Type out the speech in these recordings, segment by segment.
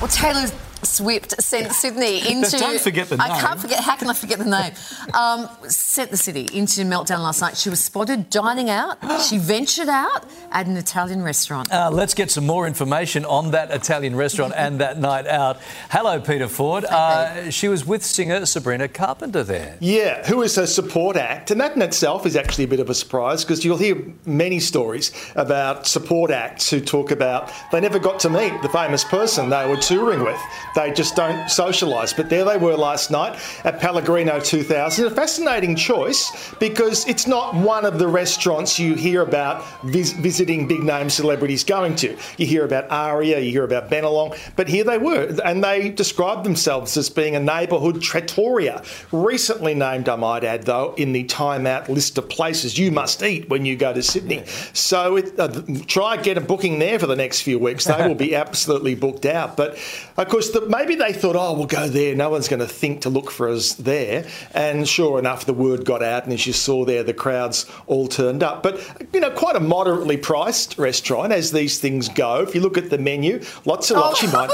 Well, Taylor Swift sent Sydney into. Don't forget the name. I can't forget. How can I forget the name? Um, sent the city into meltdown last night. She was spotted dining out. She ventured out at an Italian restaurant. Uh, let's get some more information on that Italian restaurant and that night out. Hello, Peter Ford. Uh, she was with singer Sabrina Carpenter there. Yeah, who is her support act, and that in itself is actually a bit of a surprise because you'll hear many stories about support acts who talk about they never got to meet the famous person they were touring with. They just don't socialise. But there they were last night at Pellegrino 2000. A fascinating choice because it's not one of the restaurants you hear about vis- visiting big name celebrities going to. You hear about Aria, you hear about Bennelong, but here they were, and they described themselves as being a neighbourhood trattoria. Recently named, I might add, though, in the Time Out list of places you must eat when you go to Sydney. So it, uh, try get a booking there for the next few weeks. They will be absolutely booked out. But of course, the, maybe they thought, oh, we'll go there. No one's going to think to look for us there. And sure enough, the word got out, and as you saw there, the crowds all turned up. But you know, quite a moderately priced restaurant as these things go. If you look at the menu, lots of Oh, lots. She might.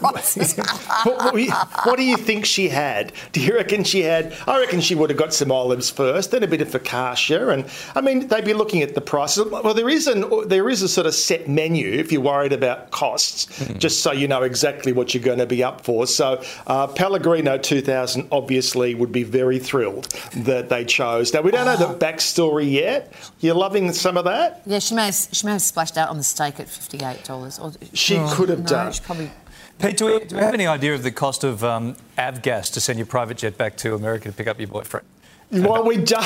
We've got the prices. what, what, what do you think she had? Do you reckon she had? I reckon she would have got some olives first, then a bit of focaccia, and I mean they'd be looking at the prices. Well, there is an there is a sort of set menu if you're worried about costs, just so you know exactly what you're going to be up for. So uh, Pellegrino 2000 obviously would be very thrilled that they chose. Now we don't know the backstory yet. You're loving some of that. yeah, she may have, she may have splashed out on the steak at fifty-eight dollars. She could have no, done. She probably. Pete, do we, do we have any idea of the cost of um, Avgas to send your private jet back to America to pick up your boyfriend? Well, we don't.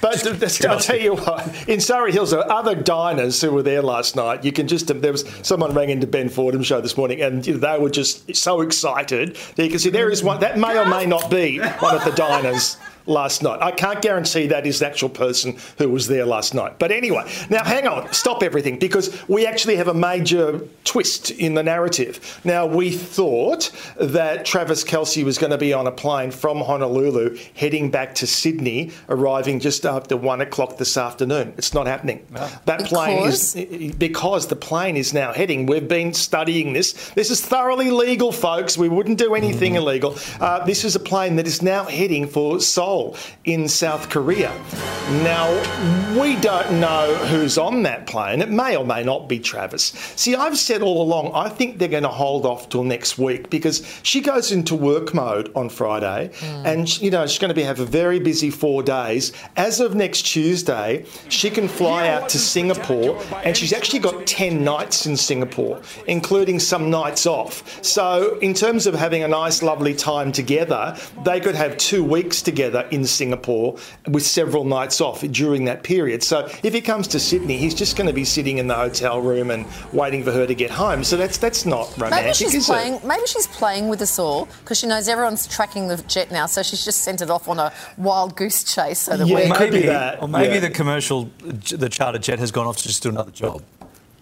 But I'll tell you what, in Surry Hills, there were other diners who were there last night. You can just, there was someone rang into Ben Fordham's show this morning and they were just so excited you can see there is one, that may or may not be one of the diners last night. I can't guarantee that is the actual person who was there last night. But anyway, now hang on, stop everything because we actually have a major twist in the narrative. Now, we thought that Travis Kelce was going to be on a plane from Honolulu heading back to Sydney, arriving just after one o'clock this afternoon. It's not happening. That plane is because the plane is now heading. We've been studying this. This is thoroughly legal, folks. We wouldn't do anything illegal. Uh, this is a plane that is now heading for Seoul in South Korea. Now, we don't know who's on that plane. It may or may not be Travis. See, I've said all along, I think they're going to hold off till next week because she goes into work mode on Friday hmm. and, you know, she's going to be, have a very busy four days. As of next Tuesday, she can fly out to Singapore and she's actually got 10 nights in Singapore, including some nights off. So, in terms of having a nice, lovely time together, they could have two weeks together in Singapore with several nights off during that period. So, if he comes to Sydney, he's just going to be sitting in the hotel room and waiting for her to get home. So, that's that's not romantic, Maybe she's is playing. it? Maybe she's playing with us all because she knows everyone's tracking the jet now. So she's just sent it off on a wild goose chase so that Yeah, we. it could be that, Or maybe yeah. the commercial, the charter jet has gone off to just do another job.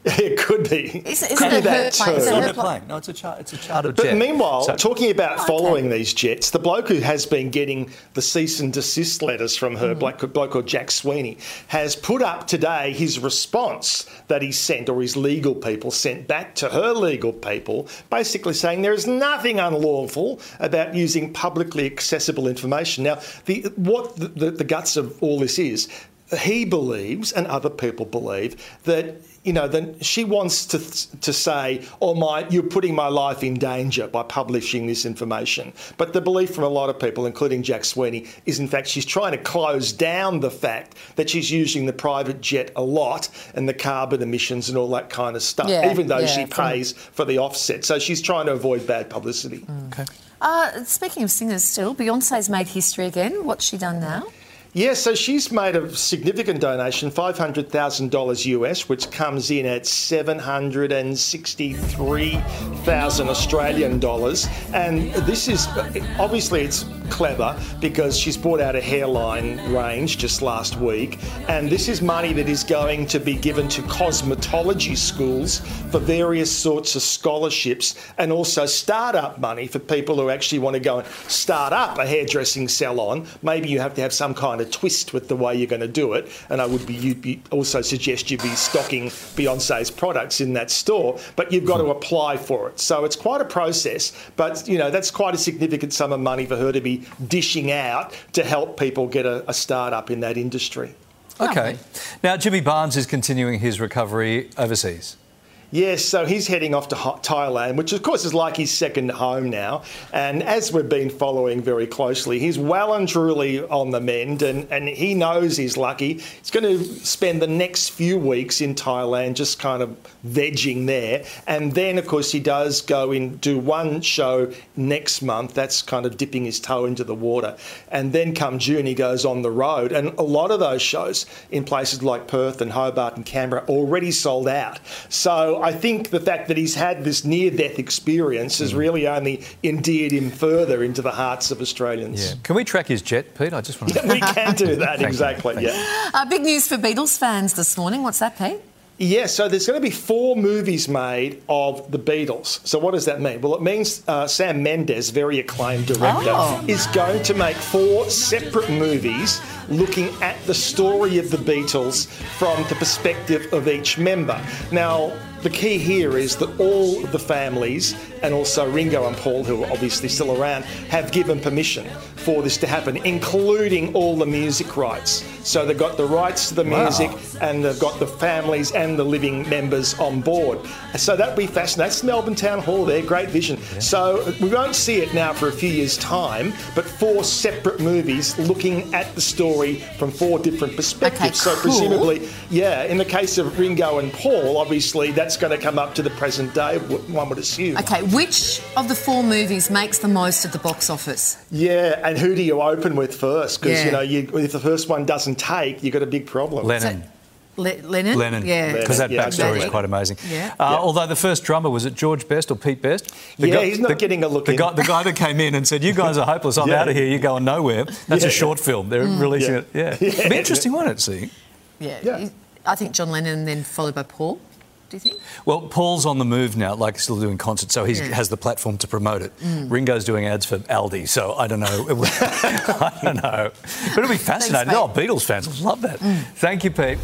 It could be. Is, could isn't be it that plane? too. It's not a plane? plane. No, it's a, char- it's a charter But jet. But meanwhile, So- talking about okay. following these jets, the bloke who has been getting the cease and desist letters from her, bloke, bloke called Jack Sweeney, has put up today his response that he sent, or his legal people sent back to her legal people, basically saying there is nothing unlawful about using publicly accessible information. Now, the, what the, the, the guts of all this is, he believes, and other people believe, that you know, then she wants to to say, "Oh my, you're putting my life in danger by publishing this information." But the belief from a lot of people, including Jack Sweeney, is in fact she's trying to close down the fact that she's using the private jet a lot and the carbon emissions and all that kind of stuff, Yeah, even though yeah, she from- pays for the offset. So she's trying to avoid bad publicity. Okay. Uh, speaking of singers, still Beyonce's made history again. What's she done now? Yeah, so she's made a significant donation, $500,000 US, which comes in at 763,000 Australian dollars. And this is obviously it's clever because she's brought out a hairline range just last week, and this is money that is going to be given to cosmetology schools for various sorts of scholarships and also start-up money for people who actually want to go and start up a hairdressing salon. Maybe you have to have some kind of twist with the way you're going to do it, and I would be, you'd be also suggest you be stocking Beyonce's products in that store, but you've got to mm-hmm. apply for it. So it's quite a process, but you know that's quite a significant sum of money for her to be dishing out to help people get a, a start up in that industry. Okay. Now, Jimmy Barnes is continuing his recovery overseas. Yes, so he's heading off to Thailand, which of course is like his second home now. And as we've been following very closely, he's well and truly on the mend and, and he knows he's lucky. He's going to spend the next few weeks in Thailand just kind of vegging there. And then, of course, he does go and do one show next month. That's kind of dipping his toe into the water. And then come June, he goes on the road. And a lot of those shows in places like Perth and Hobart and Canberra already sold out. So I think the fact that he's had this near death experience has really only endeared him further into the hearts of Australians. Yeah. Can we track his jet, Pete? I just want to. Yeah, we can do that, exactly. Yeah. Uh, big news for Beatles fans this morning. What's that, Pete? Yeah, so there's going to be four movies made of the Beatles. So what does that mean? Well, it means uh, Sam Mendes, very acclaimed director, oh. is going to make four separate movies looking at the story of the Beatles from the perspective of each member. Now, the key here is that all the families and also Ringo and Paul, who are obviously still around, have given permission for this to happen, including all the music rights. So they've got the rights to the music wow. and they've got the families and the living members on board. So that'd be fascinating. That's Melbourne Town Hall there, great vision. Yeah. So we won't see it now for a few years' time, but four separate movies looking at the story from four different perspectives. Okay, so cool. presumably, yeah, in the case of Ringo and Paul, obviously that's going to come up to the present day, one would assume. Okay, which of the four movies makes the most at the box office? Yeah, and who do you open with first? Because yeah. you know, you, if the first one doesn't take, you've got a big problem. Lennon. Le- Lennon? Lennon. Yeah. Because that yeah, backstory is quite amazing. Yeah. Uh, yeah. Although the first drummer, was it George Best or Pete Best? The yeah, guy, he's not the, getting a look the in. Guy, the guy that came in and said, you guys are hopeless, I'm yeah. out of here, you're going nowhere. That's a short film. They're mm. releasing it. Yeah. It'd be interesting, won't it, see? Yeah. I think John Lennon then followed by Paul do you think? Well, Paul's on the move now, like still doing concerts, so he yeah. has the platform to promote it. Mm. Ringo's doing ads for Aldi, so I don't know. I don't know. But it'll be fascinating. Thanks, oh, Beatles fans will love that. Mm. Thank you, Pete.